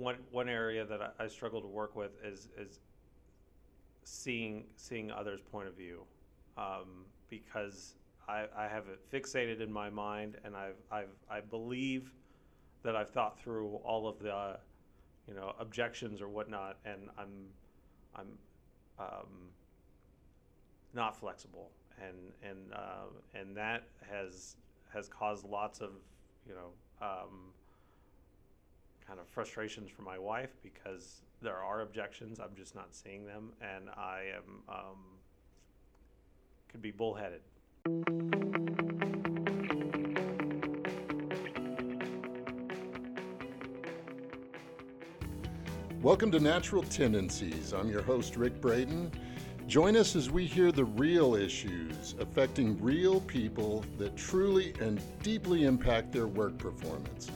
one one area that I, I struggle to work with is is seeing seeing others' point of view, um, because I, I have it fixated in my mind, and I've I've I believe that I've thought through all of the you know objections or whatnot, and I'm I'm um, not flexible, and and uh, and that has has caused lots of you know um, kind of frustrations for my wife because there are objections. I'm just not seeing them, and I am um, could be bullheaded. Welcome to Natural Tendencies. I'm your host, Rick Braden. Join us as we hear the real issues affecting real people that truly and deeply impact their work performance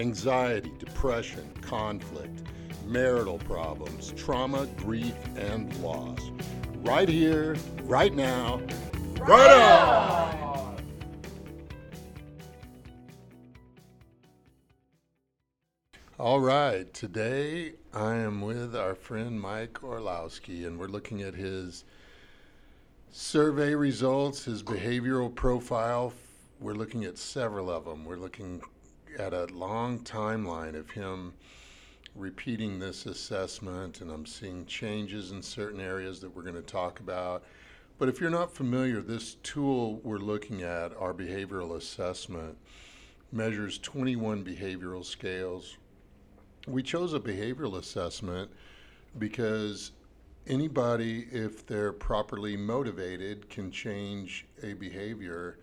anxiety, depression, conflict, marital problems, trauma, grief, and loss. Right here, right now, right on! All right, today I am with our friend Mike Orlowski, and we're looking at his survey results, his behavioral profile. We're looking at several of them. We're looking at a long timeline of him repeating this assessment, and I'm seeing changes in certain areas that we're going to talk about. But if you're not familiar, this tool we're looking at, our behavioral assessment, measures 21 behavioral scales we chose a behavioral assessment because anybody, if they're properly motivated, can change a behavior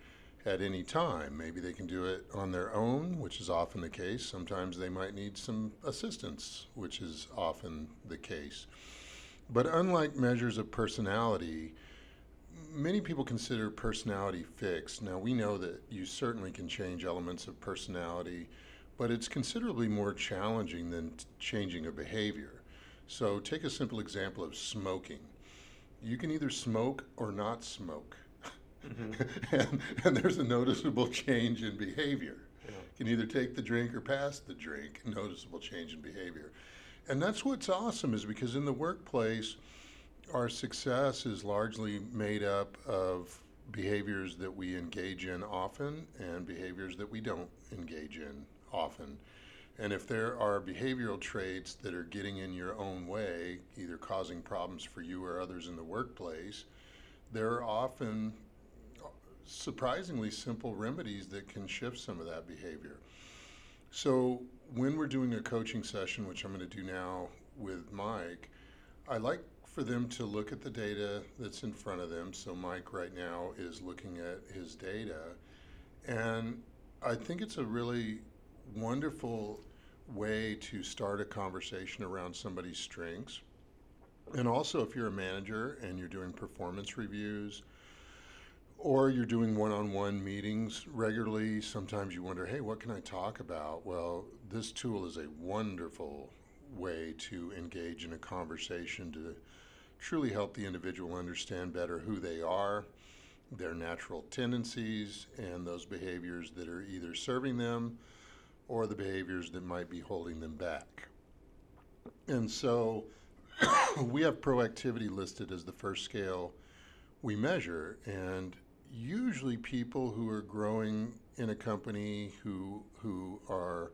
at any time. Maybe they can do it on their own, which is often the case. Sometimes they might need some assistance, which is often the case. But unlike measures of personality, many people consider personality fixed. Now, we know that you certainly can change elements of personality but it's considerably more challenging than t- changing a behavior. So, take a simple example of smoking. You can either smoke or not smoke, mm-hmm. and, and, there's a noticeable change in behavior. Yeah. You can either take the drink or pass the drink, noticeable change in behavior. And that's what's awesome is because in the workplace, our success is largely made up of behaviors that we engage in often and behaviors that we don't engage in often. And if there are behavioral traits that are getting in your own way, either causing problems for you or others in the workplace, there are often surprisingly simple remedies that can shift some of that behavior. So, when we're doing a coaching session, which I'm going to do now with Mike, I like for them to look at the data that's in front of them. So, Mike right now is looking at his data. And I think it's a really wonderful way to start a conversation around somebody's strengths. And also, if you're a manager and you're doing performance reviews or you're doing one on one meetings regularly, sometimes you wonder, hey, what can I talk about? Well, this tool is a wonderful way to engage in a conversation to truly help the individual understand better who they are, their natural tendencies, and those behaviors that are either serving them or the behaviors that might be holding them back. And so we have proactivity listed as the first scale we measure. And usually people who are growing in a company who, who are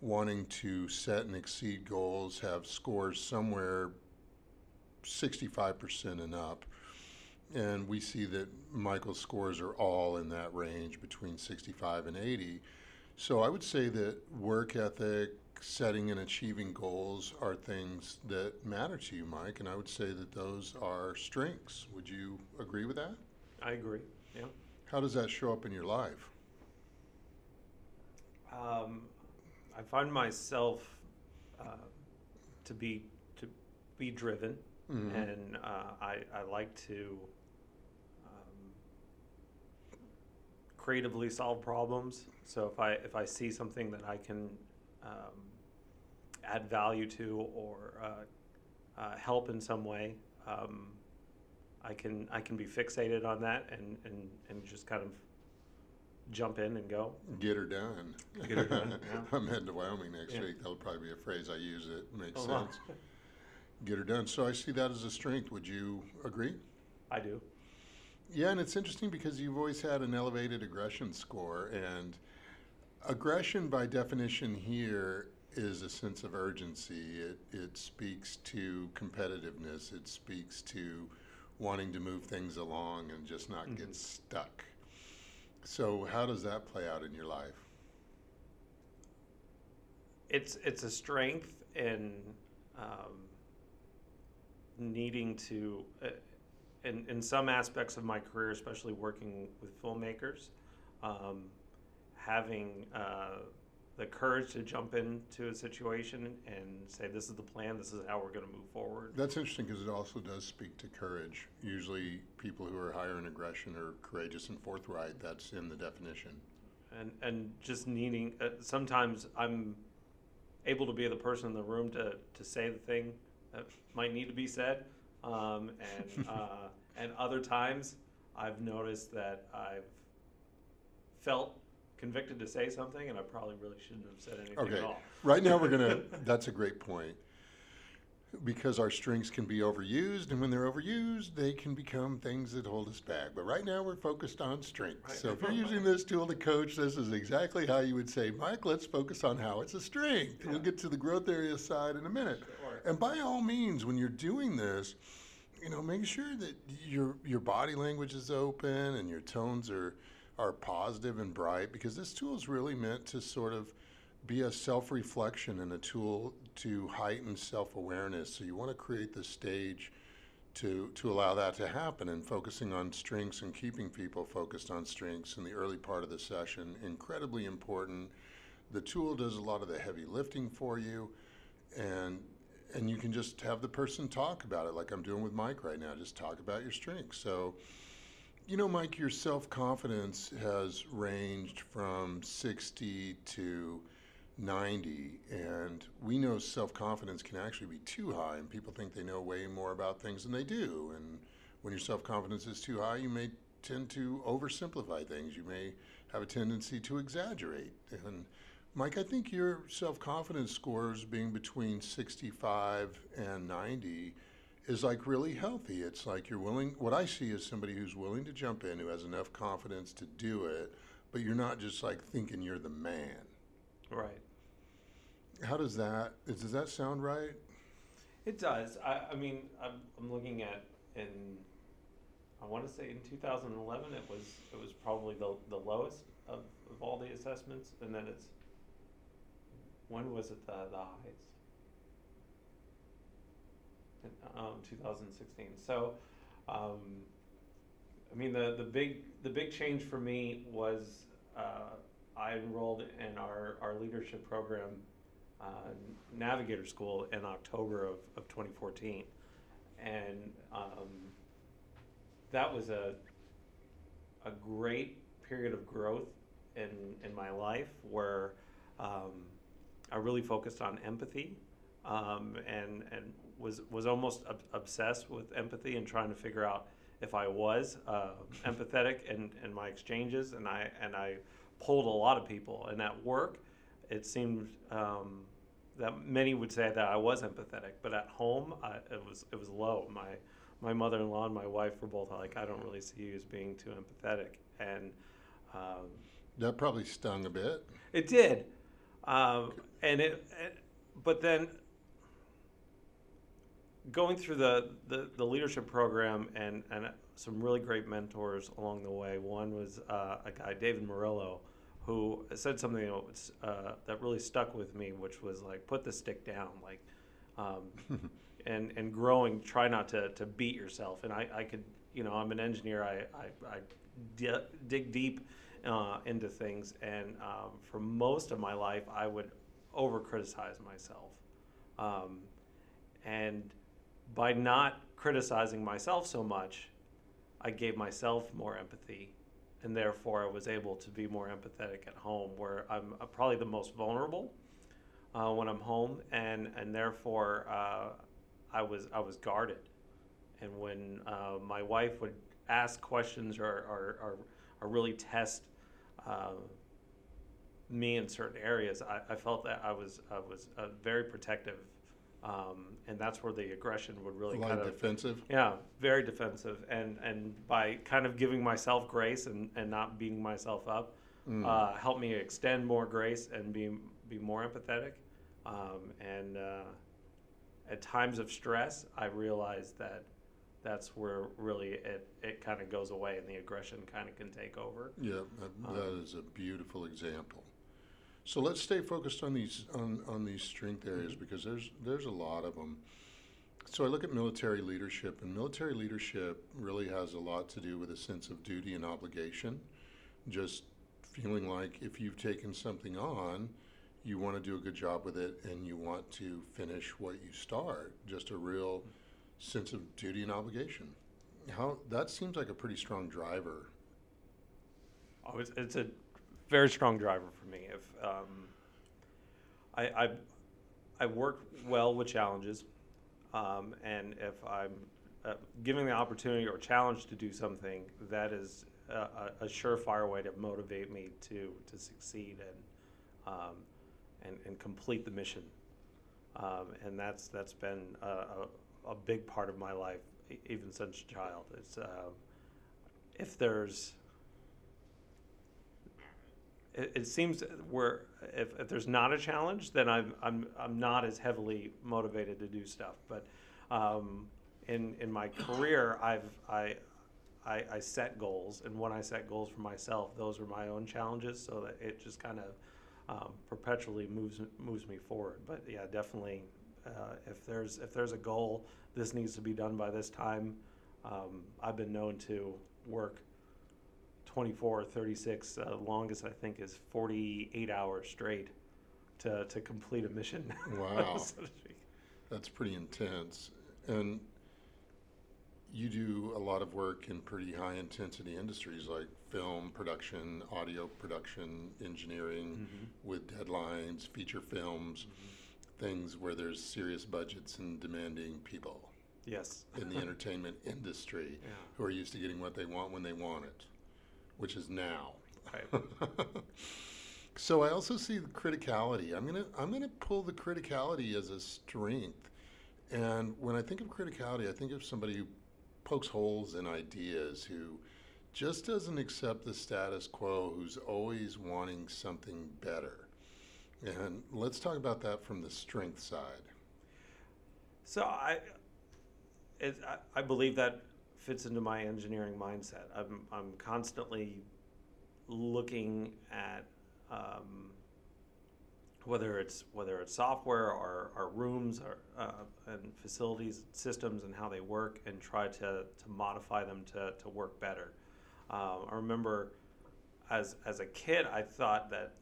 wanting to set and exceed goals have scores somewhere 65% and up. And we see that Michael's scores are all in that range between 65 and 80. So I would say that work ethic, setting and achieving goals are things that matter to you, Mike, and I would say that those are strengths. Would you agree with that? I agree. Yeah. How does that show up in your life? Um, I find myself uh, to be to be driven, mm-hmm. and uh, I, I like to creatively solve problems. So if I if I see something that I can um, add value to or uh, uh, help in some way, um, I can I can be fixated on that and, and, and just kind of jump in and go. Get her done. Get her done, yeah. I'm heading to Wyoming next Yeah. week. That'll probably be a phrase I use that makes Oh, wow. sense. Get her done. So I see that as a strength. Would you agree? I do. Yeah, and it's interesting because you've always had an elevated aggression score, and aggression, by definition, here is a sense of urgency. It it speaks to competitiveness. It speaks to wanting to move things along and just not Mhm. get stuck. So, how does that play out in your life? It's it's a strength in um, needing to, uh, in in some aspects of my career, especially working with filmmakers, um, having uh, the courage to jump into a situation and say, "This is the plan. This is how we're going to move forward." That's interesting because it also does speak to courage. Usually, people who are higher in aggression are courageous and forthright. That's in the definition. and and just needing uh, sometimes i'm able to be the person in the room to to say the thing that might need to be said um, and uh, and other times i've noticed that i've felt convicted to say something and i probably really shouldn't have said anything Okay. at all Right now, we're gonna. That's a great point. Because our strengths can be overused, and when they're overused, they can become things that hold us back. But right now, we're focused on strengths. Right. So if you're using this tool to coach, this is exactly how you would say, Mike, let's focus on how it's a strength. We'll get to the growth area side in a minute. Sure. And by all means, when you're doing this, you know, make sure that your your body language is open and your tones are are positive and bright because this tool is really meant to sort of be a self-reflection and a tool to heighten self-awareness. So you want to create the stage to to allow that to happen and focusing on strengths and keeping people focused on strengths in the early part of the session incredibly important. The tool does a lot of the heavy lifting for you and and you can just have the person talk about it like I'm doing with Mike right now. Just talk about your strengths. So, you know, Mike, your self confidence has ranged from 60 to 90, and we know self confidence can actually be too high, and people think they know way more about things than they do. And when your self confidence is too high, you may tend to oversimplify things. You may have a tendency to exaggerate. And Mike, I think your self confidence scores being between 65 and 90 is like really healthy. It's like you're willing, what I see is somebody who's willing to jump in, who has enough confidence to do it, but you're not just like thinking you're the man. right How does that, is, does that sound right? It does. I, I mean, I'm, I'm looking at in, I want to say in 2011, it was it was probably the the lowest of, of all the assessments, and then it's when was it the the highest? Um, 2016. So, um, I mean, the the big the big change for me was uh, I enrolled in our our leadership program uh, Navigator School in October of, of 2014. And um, that was a, a great period of growth in, in my life where um, I really focused on empathy um, and, and was, was almost ob- obsessed with empathy and trying to figure out if I was uh, empathetic in, in my exchanges. And I, and I pulled a lot of people. And at work, it seemed um, that many would say that I was empathetic, but at home, I, it was it was low. My my mother-in-law and my wife were both like, I don't really see you as being too empathetic, and um, That probably stung a bit. it did, um, and it, it, but then going through the, the, the leadership program and, and some really great mentors along the way. One was uh, a guy, David Murillo, who said something that, was, uh, that really stuck with me, which was like, put the stick down, like, um, and and growing, try not to, to beat yourself. And I, I could, you know, I'm an engineer. I I, I di- dig deep uh, into things, and um, for most of my life, I would over criticize myself, um, and by not criticizing myself so much, I gave myself more empathy, and therefore I was able to be more empathetic at home, where I'm uh, probably the most vulnerable uh, when I'm home, and and therefore uh, I was I was guarded, and when uh, my wife would ask questions or or, or, or really test uh, me in certain areas, I, I felt that I was I was uh, very protective, um, and that's where the aggression would really kind of defensive? yeah, very defensive, and and by kind of giving myself grace and, and not beating myself up, Mm. uh, helped me extend more grace and be be more empathetic, um, and uh, at times of stress, I realized that that's where really it it kind of goes away and the aggression kind of can take over. Yeah, that, Um, that is a beautiful example. So let's stay focused on these on, on these strength areas mm-hmm. because there's there's a lot of them. So I look at military leadership, and military leadership really has a lot to do with a sense of duty and obligation. Just feeling like if you've taken something on, you want to do a good job with it, and you want to finish what you start. Just a real sense of duty and obligation. How that seems like a pretty strong driver Oh, it's, it's a very strong driver for me. If um, I, I I work well with challenges, um, and if I'm uh, given the opportunity or challenge to do something, that is a, a, surefire way to motivate me to to succeed and um, and, and complete the mission. Um, and that's that's been a, a, a big part of my life, even since a child. It's um if there's it, it seems where if, if there's not a challenge, then I'm I'm I'm not as heavily motivated to do stuff. But um, in in my career, I've I, I I set goals, and when I set goals for myself, those are my own challenges, so that it just kind of um, perpetually moves moves me forward. But yeah, definitely, uh, if there's if there's a goal, this needs to be done by this time. Um, I've been known to work 24 or 36 uh, longest i think is 48 hours straight to, to complete a mission Wow. so. That's pretty intense. And you do a lot of work in pretty high intensity industries like film production, audio production, engineering with deadlines, feature films, things where there's serious budgets and demanding people yes in the entertainment industry Yeah. who are used to getting what they want when they want it, which is now. right so I also see the criticality. I'm gonna I'm gonna pull the criticality as a strength. And when I think of criticality, I think of somebody who pokes holes in ideas, who just doesn't accept the status quo, who's always wanting something better. And let's talk about that from the strength side. so i it, I, I believe that fits into my engineering mindset i'm, I'm constantly looking at um, whether it's whether it's software or, or rooms or uh, and facilities systems and how they work and try to, to modify them to, to work better. Um, I remember as as a kid I thought that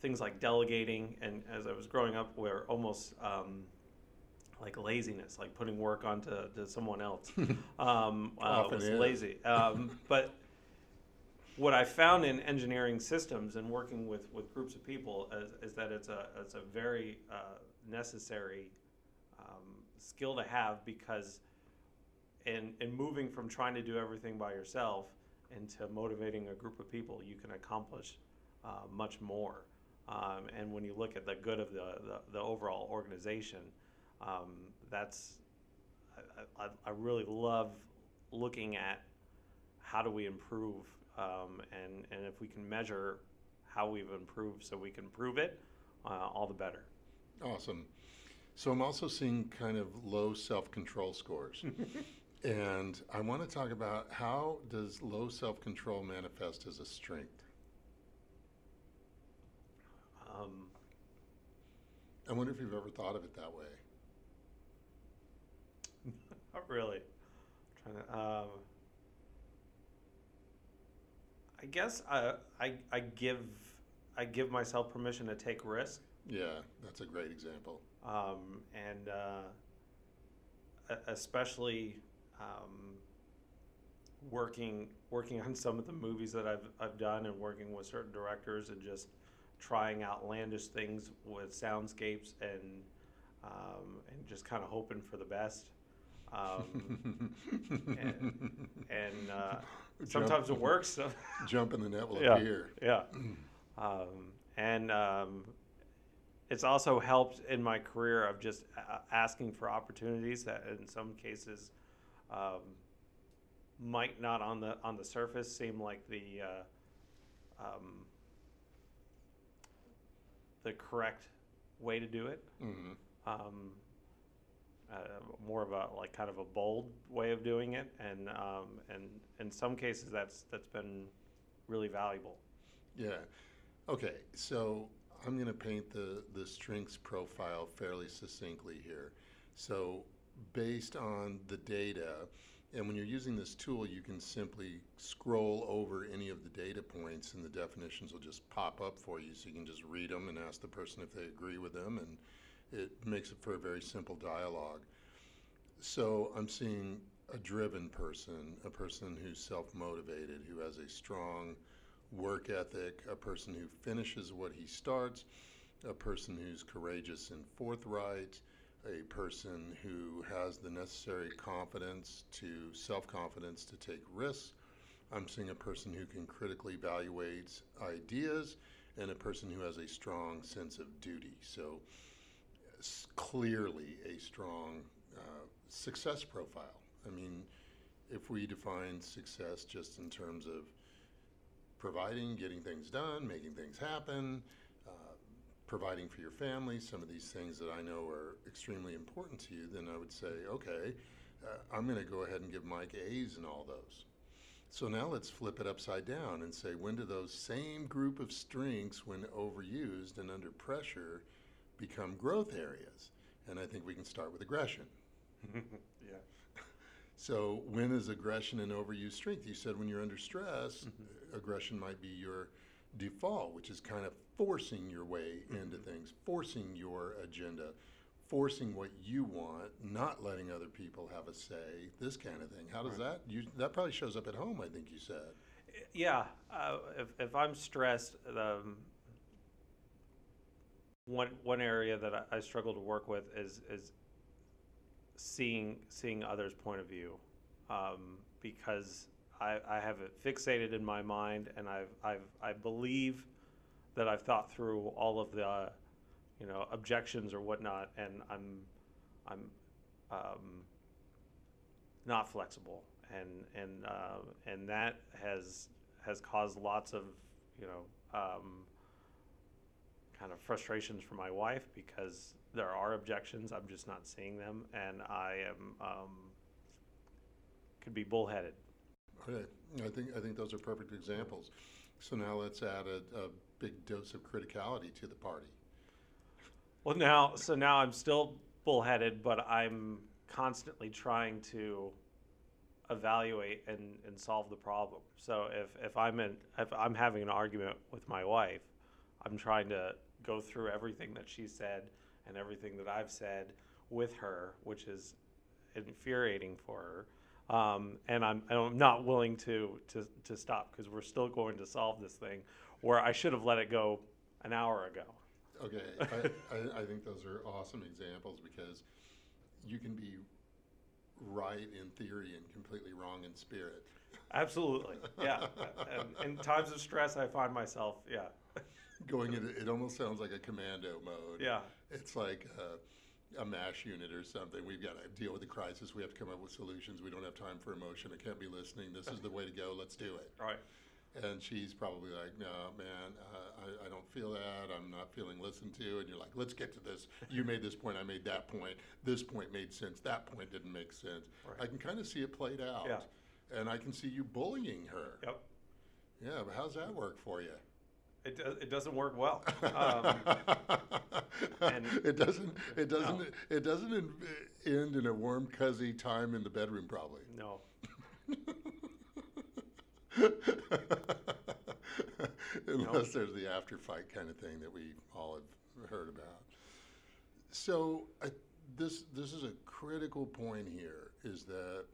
things like delegating and as I was growing up were almost um, like laziness, like putting work onto to someone else. um, uh, was is. lazy. Um, but what I found in engineering systems and working with, with groups of people is, is that it's a it's a very uh, necessary um, skill to have because in in moving from trying to do everything by yourself into motivating a group of people, you can accomplish uh, much more. Um, and when you look at the good of the, the, the overall organization, um, that's I, I, I really love looking at how do we improve um, and, and if we can measure how we've improved so we can prove it, uh, all the better. Awesome. So I'm also seeing kind of low self-control scores. and I want to talk about how does low self-control manifest as a strength? Um, I wonder if you've ever thought of it that way. Not really. trying to, um, I guess I, I, I give I give myself permission to take risk. Yeah, that's a great example. um, and uh, especially um, working working on some of the movies that I've I've done and working with certain directors and just trying outlandish things with soundscapes and um, and just kind of hoping for the best. Um, and and uh, sometimes it works. so- Jump in the net will yeah, appear. yeah. Um, and um, it's also helped in my career of just uh, asking for opportunities that, in some cases, um, might not on the on the surface seem like the uh, um, the correct way to do it. Mhm. Uh, more of a like kind of a bold way of doing it, and um, and in some cases that's that's been really valuable. Yeah. Okay, so I'm going to paint the, the strengths profile fairly succinctly here. So, based on the data, and when you're using this tool, you can simply scroll over any of the data points and the definitions will just pop up for you. So, you can just read them and ask the person if they agree with them, and it makes it for a very simple dialogue. So, I'm seeing a driven person, a person who's self motivated, who has a strong work ethic, a person who finishes what he starts, a person who's courageous and forthright, a person who has the necessary confidence to self confidence to take risks. I'm seeing a person who can critically evaluate ideas and a person who has a strong sense of duty. So, clearly a strong uh, success profile. I mean, if we define success just in terms of providing, getting things done, making things happen, uh, providing for your family, some of these things that I know are extremely important to you, then I would say, okay, uh, I'm going to go ahead and give Mike A's in all those. So now let's flip it upside down and say, when do those same group of strengths, when overused and under pressure, become growth areas? And I think we can start with aggression. yeah. So when is aggression an overused strength? You said when you're under stress, aggression might be your default, which is kind of forcing your way into things, forcing your agenda, forcing what you want, not letting other people have a say, this kind of thing. How does that? You, that probably shows up at home. I think you said. Yeah, uh, if, if I'm stressed, um, one one area that I, I struggle to work with is is seeing seeing others' point of view, um, because I, I have it fixated in my mind, and I've I've I believe that I've thought through all of the you know objections or whatnot, and I'm I'm um, not flexible, and and uh, and that has has caused lots of you know um, kind of frustrations for my wife because there are objections. I'm just not seeing them, and I am um, could be bullheaded. Okay, I think I think those are perfect examples. So now let's add a, a big dose of criticality to the party. Well, now so now I'm still bullheaded, but I'm constantly trying to evaluate and, and solve the problem. So if, if I'm in if I'm having an argument with my wife, I'm trying to go through everything that she said and everything that I've said with her, which is infuriating for her. Um, and I'm, I'm not willing to, to, to stop because we're still going to solve this thing where I should have let it go an hour ago. Okay, I, I, I think those are awesome examples because you can be right in theory and completely wrong in spirit. Absolutely, yeah. and in times of stress, I find myself, yeah, Going into it almost sounds like a commando mode. yeah, It's like a, a MASH unit or something. We've got to deal with the crisis. We have to come up with solutions. We don't have time for emotion. I can't be listening. This is the way to go. Let's do it. right. And she's probably like, no, man, uh, I, I don't feel that. I'm not feeling listened to. And you're like, let's get to this. You made this point. I made that point. This point made sense. That point didn't make sense. I can kind of see it played out. Yeah. And I can see you bullying her. Yep. Yeah, but how's that work for you? It, it doesn't work well. Um, and- it doesn't. It doesn't. No. It doesn't en- end in a warm, cozy time in the bedroom, probably. no. Unless there's the after fight kind of thing that we all have heard about. So I, this this is a critical point here is that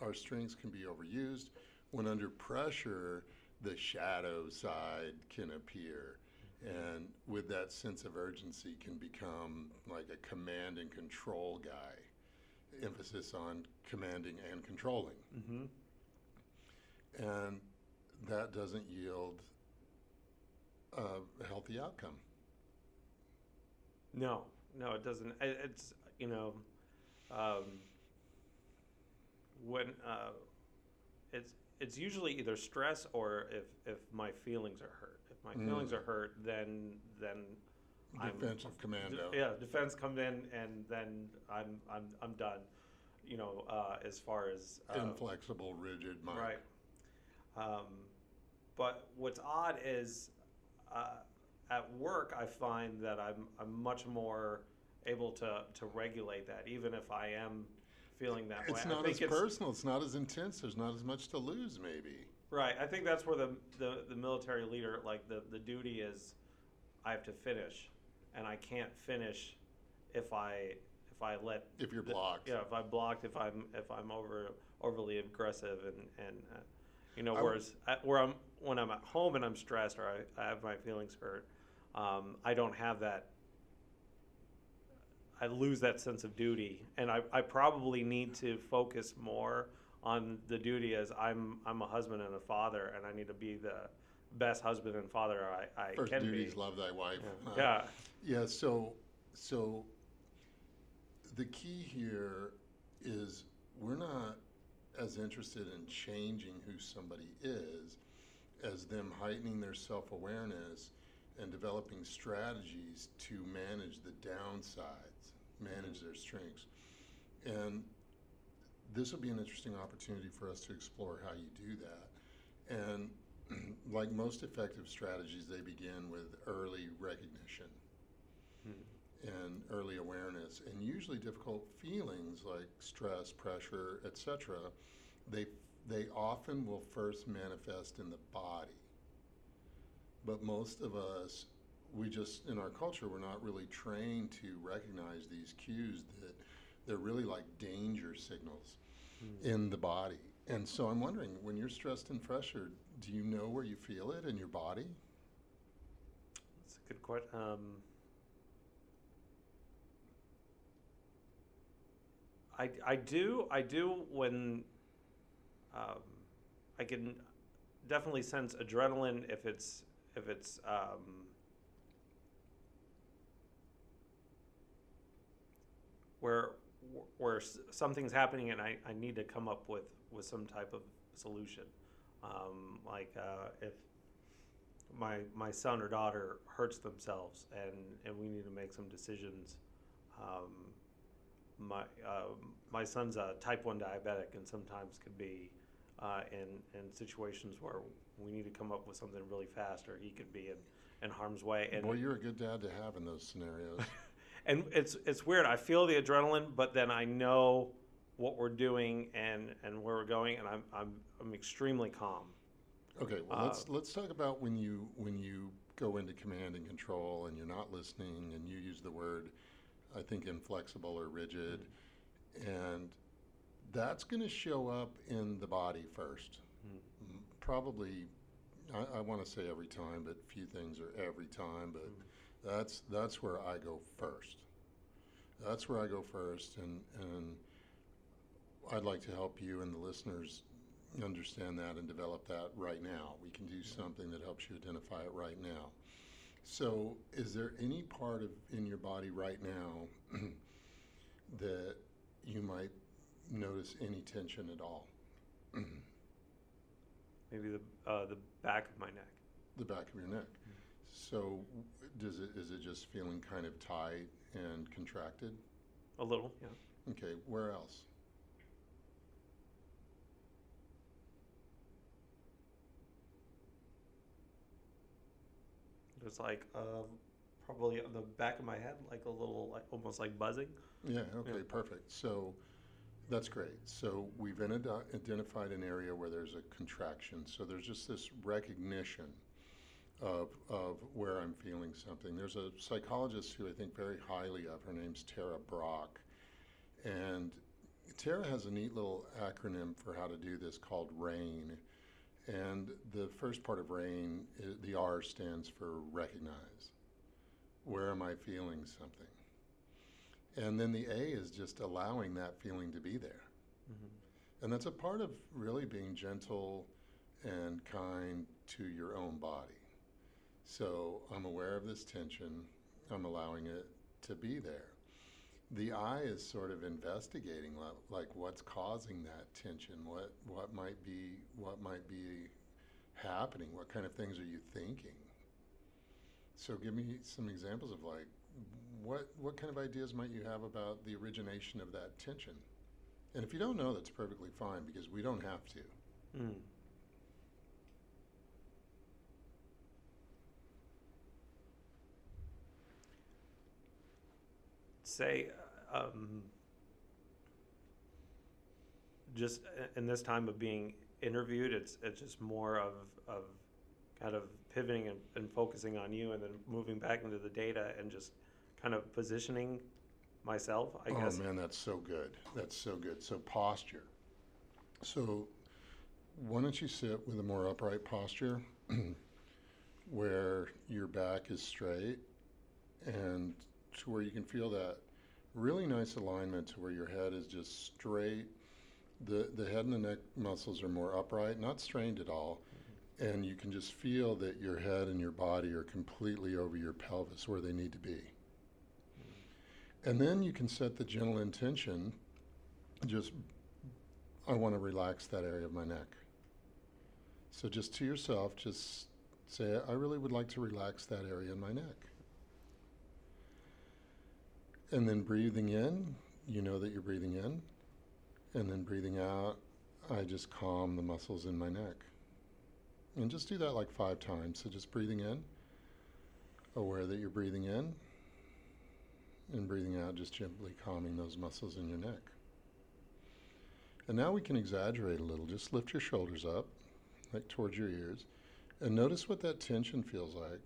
our strengths can be overused when under pressure the shadow side can appear and with that sense of urgency can become like a command and control guy emphasis on commanding and controlling. Mm-hmm. And that doesn't yield a healthy outcome. No, no, it doesn't. It's you know, um, when uh, it's it's usually either stress or if if my feelings are hurt. If my feelings Mm. are hurt, then then I'm- Defensive commando. yeah, defense comes in and then I'm I'm I'm done. You know, uh, as far as uh, Inflexible, rigid mind. Right. Um, but what's odd is uh, at work, I find that I'm, I'm much more able to, to regulate that, even if I am feeling that way. It's I not think as it's- personal. It's not as intense. There's not as much to lose, maybe. Right. I think that's where the, the, the military leader, like the, the duty is, I have to finish, and I can't finish if I if I let If you're the- blocked. yeah, if I'm blocked, if I'm if I'm over overly aggressive, and and uh, you know, I whereas at, where I'm when I'm at home and I'm stressed or I, I have my feelings hurt, um, I don't have that. I lose that sense of duty, and I, I probably need to focus more on the duty as I'm I'm a husband and a father, and I need to be the best husband and father I, I First can duty be. love thy wife. Yeah. Uh, yeah. Yeah, so so the key here is we're not as interested in changing who somebody is as them heightening their self-awareness and developing strategies to manage the downsides, manage mm-hmm. their strengths. And this will be an interesting opportunity for us to explore how you do that. And like most effective strategies, they begin with early recognition hmm. and early awareness and usually difficult feelings like stress pressure etc they they often will first manifest in the body but most of us we just in our culture we're not really trained to recognize these cues that they're really like danger signals in the body and so i'm wondering when you're stressed and pressured do you know where you feel it in your body That's a good question. Um, I, I do I do when um, I can definitely sense adrenaline if it's if it's um, where where something's happening and I, I need to come up with, with some type of solution. Um, like uh, if my my son or daughter hurts themselves and, and we need to make some decisions. Um, my um my son's a type one diabetic and sometimes could be uh, in in situations where we need to come up with something really fast or he could be in, in harm's way and boy you're a good dad to have in those scenarios and it's it's weird. I feel the adrenaline, but then I know what we're doing and, and where we're going, and I'm I'm I'm extremely calm. Okay, well Uh, let's let's talk about when you when you go into command and control and you're not listening and you use the word I think inflexible or rigid and that's going to show up in the body first. Mm. Probably I, I want to say every time, but few things are every time, but that's that's where I go first. That's where I go first and and I'd like to help you and the listeners understand that and develop that right now. We can do something that helps you identify it right now. So, is there any part of in your body right now that you might notice any tension at all? Maybe the uh, the back of my neck. the back of your neck. So, does it is it just feeling kind of tight and contracted? A little, yeah. Okay, where else? It's like uh, probably on the back of my head, like a little, like almost like buzzing. Yeah, okay, Yeah. perfect. So that's great. So we've identi- identified an area where there's a contraction. So there's just this recognition of, of where I'm feeling something. There's a psychologist who I think very highly of. Her name's Tara Brach. And Tara has a neat little acronym for how to do this called RAIN. And the first part of RAIN, eh, the R stands for recognize. Where am I feeling something? And then the A is just allowing that feeling to be there. Mm-hmm. And that's a part of really being gentle and kind to your own body. So I'm aware of this tension, I'm allowing it to be there. The I is sort of investigating like what's causing that tension, what what might be what might be happening, what kind of things are you thinking? So give me some examples of like what what kind of ideas might you have about the origination of that tension? And if you don't know, that's perfectly fine because we don't have to. Mm. Say, um, just in this time of being interviewed, it's it's just more of of kind of pivoting and, and focusing on you, and then moving back into the data and just kind of positioning myself. I guess. oh guess. man, that's so good. That's so good. So posture. So why don't you sit with a more upright posture where your back is straight and to where you can feel that really nice alignment to where your head is just straight. The the head and the neck muscles are more upright, not strained at all. Mm-hmm. And you can just feel that your head and your body are completely over your pelvis where they need to be. And then you can set the gentle intention just, I want to relax that area of my neck. So just to yourself, just say, I really would like to relax that area in my neck. And then breathing in, you know that you're breathing in. And then breathing out, I just calm the muscles in my neck. And just do that like five times. So just breathing in, aware that you're breathing in and breathing out, just gently calming those muscles in your neck. And now we can exaggerate a little. Just lift your shoulders up, like towards your ears, and notice what that tension feels like.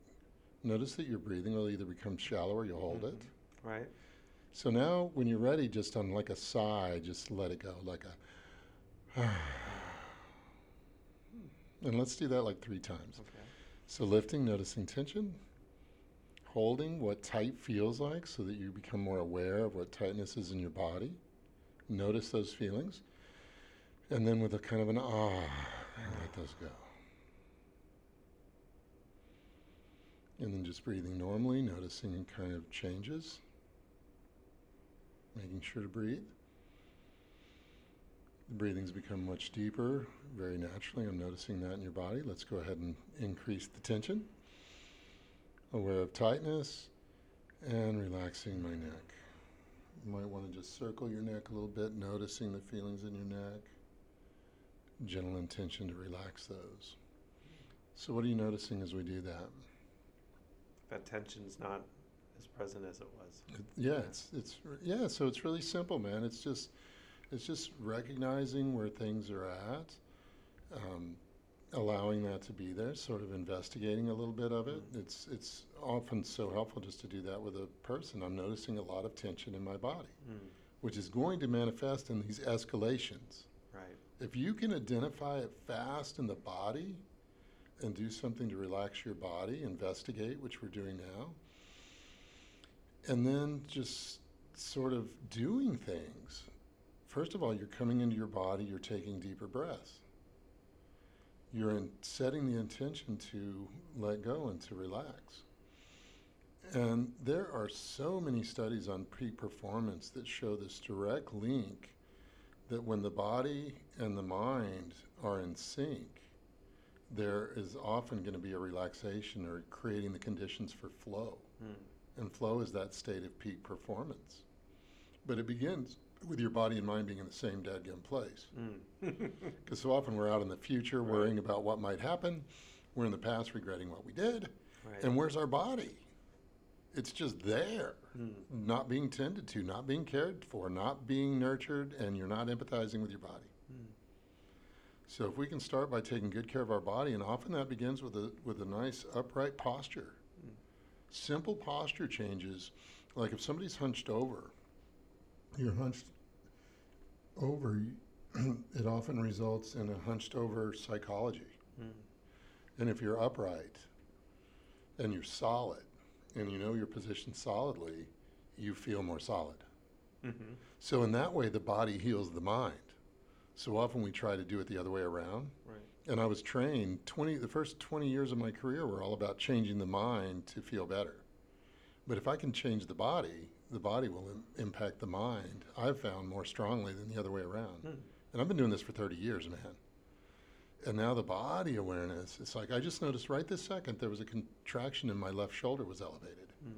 Notice that your breathing will either become shallower, you'll hold mm-hmm. it. Right. So now, when you're ready, just on like a sigh, just let it go, like a. and let's do that like three times. Okay. So lifting, noticing tension, holding what tight feels like so that you become more aware of what tightness is in your body. Notice those feelings. And then with a kind of an ah, let those go. And then just breathing normally, noticing kind of changes. Making sure to breathe. The breathing's become much deeper, very naturally. I'm noticing that in your body. Let's go ahead and increase the tension. Aware of tightness and relaxing my neck. You might want to just circle your neck a little bit, noticing the feelings in your neck. Gentle intention to relax those. So, what are you noticing as we do that? That tension's not as present as it was. It- Yeah, it's it's yeah. So it's really simple, man. It's just it's just recognizing where things are at, um, allowing that to be there, sort of investigating a little bit of it. It's it's often so helpful just to do that with a person. I'm noticing a lot of tension in my body, Mm. which is going to manifest in these escalations. Right. If you can identify it fast in the body and do something to relax your body, investigate, which we're doing now, and then just sort of doing things. First of all, you're coming into your body, you're taking deeper breaths. You're in setting the intention to let go and to relax. And there are so many studies on peak performance that show this direct link that when the body and the mind are in sync, there is often going to be a relaxation or creating the conditions for flow. Mm. And flow is that state of peak performance. But it begins with your body and mind being in the same dadgum place. Mm. Because so often we're out in the future Right. worrying about what might happen. We're in the past regretting what we did. right. And where's our body? It's just there, Mm. not being tended to, not being cared for, not being nurtured, and you're not empathizing with your body. Mm. So if we can start by taking good care of our body, and often that begins with a with a nice upright posture. Mm. Simple posture changes, like if somebody's hunched over, you're hunched over, it often results in a hunched over psychology. Mm. And if you're upright and you're solid and you know your position solidly, you feel more solid. Mm-hmm. So in that way, the body heals the mind. So often we try to do it the other way around. Right. And I was trained 20 the first 20 years of my career were all about changing the mind to feel better. But if I can change the body, the body will Im- impact the mind. I've found more strongly than the other way around. Hmm. And I've been doing this for 30 years, man. And now the body awareness, it's like I just noticed right this second there was a contraction in my left shoulder was elevated. Hmm.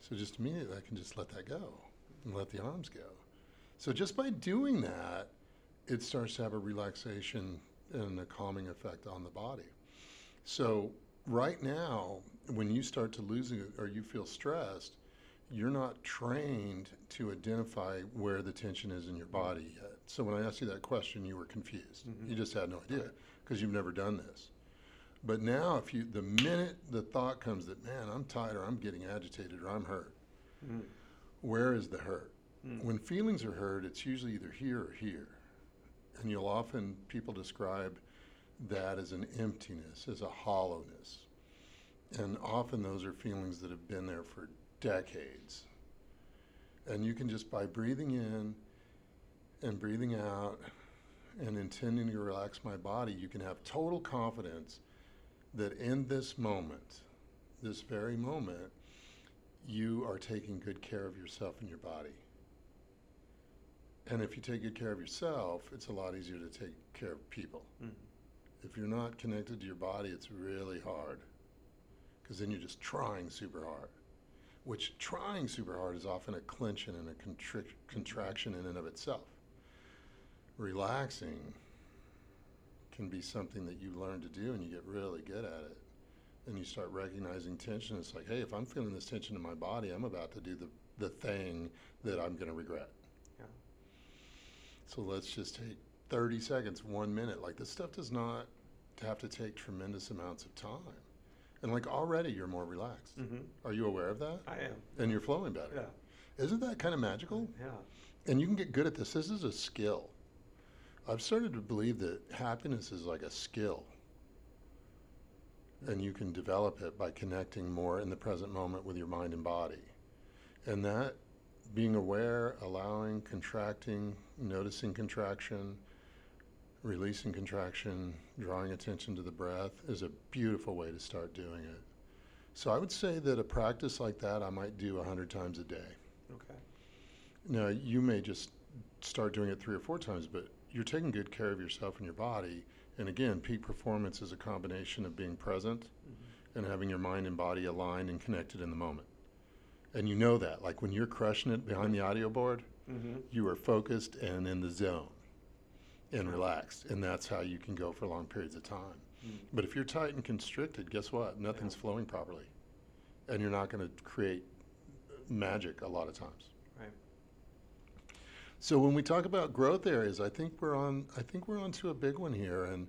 So just immediately I can just let that go and let the arms go. So just by doing that, it starts to have a relaxation and a calming effect on the body. So right now, when you start to lose it or you feel stressed, you're not trained to identify where the tension is in your body yet. So when I asked you that question, you were confused. Mhm. You just had no idea because you've never done this. But now, if you, the minute the thought comes that, man, I'm tired or I'm getting agitated or I'm hurt, Mm. where is the hurt? Mm. When feelings are hurt, it's usually either here or here. And you'll often, people describe that as an emptiness, as a hollowness. And often those are feelings that have been there for decades. And you can just, by breathing in and breathing out and intending to relax my body, you can have total confidence that in this moment, this very moment, you are taking good care of yourself and your body. And if you take good care of yourself, it's a lot easier to take care of people. Mm. If you're not connected to your body, it's really hard because then you're just trying super hard. Which trying super hard is often a clenching and a contric- contraction in and of itself. Relaxing can be something that you learn to do and you get really good at it. And you start recognizing tension. It's like, hey, if I'm feeling this tension in my body, I'm about to do the, the thing that I'm going to regret. Yeah. So let's just take 30 seconds, one minute. Like this stuff does not have to take tremendous amounts of time. And like already you're more relaxed. Mm-hmm. Are you aware of that? I am. And you're flowing better. Yeah. Isn't that kind of magical? Yeah. And you can get good at this. This is a skill. I've started to believe that happiness is like a skill. And you can develop it by connecting more in the present moment with your mind and body. And that being aware, allowing, contracting, noticing contraction, releasing contraction, drawing attention to the breath is a beautiful way to start doing it. So I would say that a practice like that I might do 100 times a day. Okay. Now, you may just start doing it three or four times, but you're taking good care of yourself and your body. And again, peak performance is a combination of being present Mm-hmm. and having your mind and body aligned and connected in the moment. And you know that. Like when you're crushing it behind the audio board, Mm-hmm. you are focused and in the zone and relaxed. And that's how you can go for long periods of time. Mm. But if you're tight and constricted, guess what? Nothing's Yeah. flowing properly. And you're not going to create magic a lot of times. Right. So when we talk about growth areas, I think we're on I think we're onto a big one here and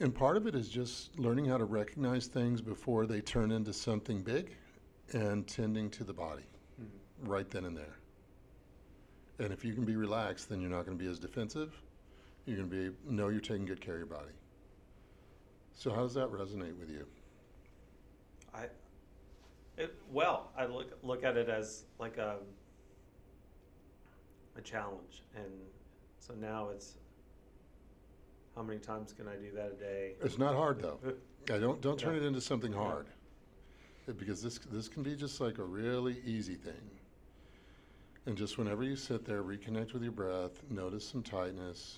and part of it is just learning how to recognize things before they turn into something big and tending to the body Mm-hmm. right then and there. And if you can be relaxed, then you're not going to be as defensive. You're going to be know you're taking good care of your body. So how does that resonate with you? I, it, well, I look look at it as like a a challenge, and so now it's how many times can I do that a day? It's not hard though. I don't don't turn Yeah. it into something hard. Because this this can be just like a really easy thing. And just whenever you sit there, reconnect with your breath, notice some tightness,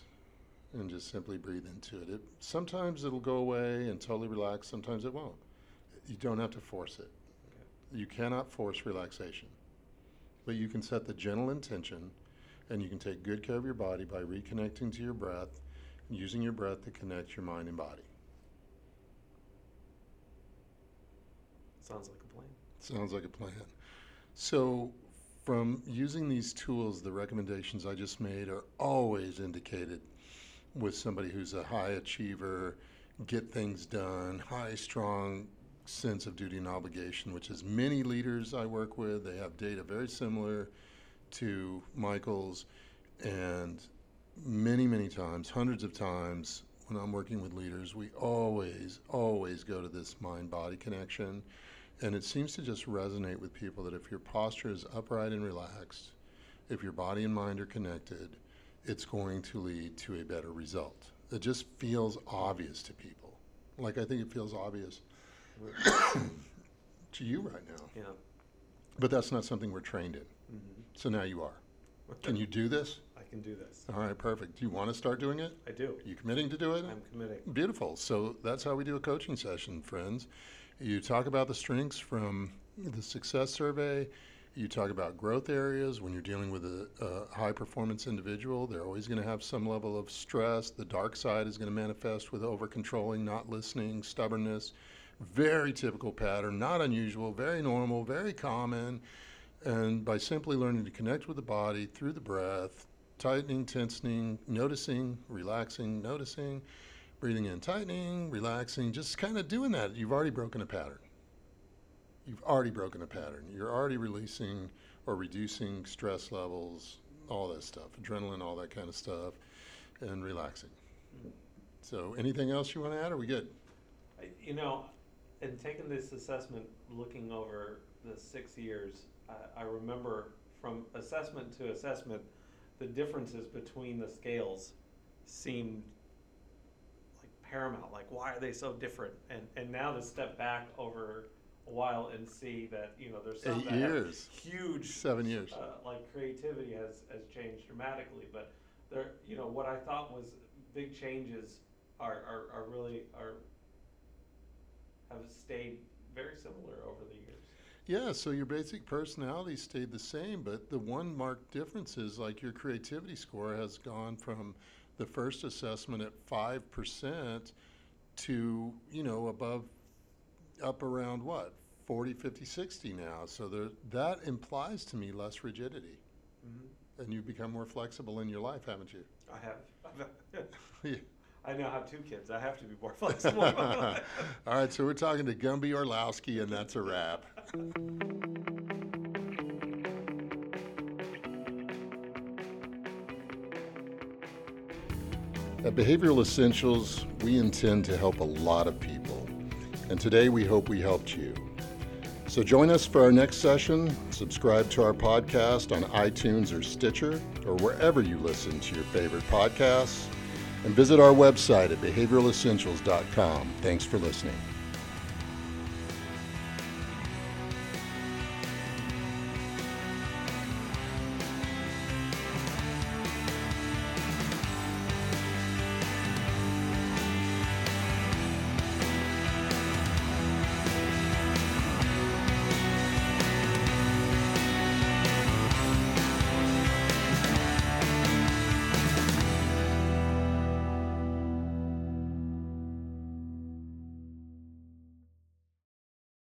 and just simply breathe into it. it. Sometimes it'll go away and totally relax. Sometimes it won't. You don't have to force it. You cannot force relaxation, but you can set the gentle intention, and you can take good care of your body by reconnecting to your breath, using your breath to connect your mind and body. Sounds like a plan. Sounds like a plan. So, from using these tools, the recommendations I just made are always indicated with somebody who's a high achiever, get things done, high, strong sense of duty and obligation, which is many leaders I work with. They have data very similar to Michael's, and many, many times, hundreds of times, when I'm working with leaders, we always, always go to this mind body connection. And it seems to just resonate with people that if your posture is upright and relaxed, if your body and mind are connected, it's going to lead to a better result. It just feels obvious to people. Like I think it feels obvious to you right now. Yeah. But that's not something we're trained in. Mhm. So now you are. Can you do this? I can do this. All right, perfect. Do you want to start doing it? I do. you committing to do it? I'm committing. Beautiful. So that's how we do a coaching session, friends. You talk about the strengths from the success survey. You talk about growth areas. When you're dealing with a, a high performance individual, they're always going to have some level of stress. The dark side is going to manifest with over controlling, not listening, stubbornness. Very typical pattern, not unusual, very normal, very common. And by simply learning to connect with the body through the breath, tightening, tensing, noticing, relaxing, noticing, breathing in, tightening, relaxing, just kind of doing that, you've already broken a pattern. You've already broken a pattern. You're already releasing or reducing stress levels, all that stuff, adrenaline, all that kind of stuff, and relaxing. So, anything else you want to add? Are we good? You know, in taking this assessment, looking over the six years, I, I remember from assessment to assessment, the differences between the scales seemed paramount. Like, why are they so different? And and now to step back over a while and see that you know there's some Eight years. huge Seven years. uh, like creativity has, has changed dramatically, but there, you know, what I thought was big changes are, are, are really, are, have stayed very similar over the years. Yeah, so your basic personality stayed the same, but the one marked difference is like your creativity score has gone from the first assessment at 5% to, you know, above, up around what, 40, 50, 60 now. So there, that implies to me less rigidity. Mm-hmm. And you've become more flexible in your life, haven't you? I have, Yeah. I now have two kids, I have to be more flexible. All right, so we're talking to Gumby Orlowski, and that's a wrap. Uh, at Behavioral Essentials, we intend to help a lot of people, and today we hope we helped you. So join us for our next session. Subscribe to our podcast on iTunes or Stitcher or wherever you listen to your favorite podcasts. And visit our website at behavioralessentials.com. Thanks for listening.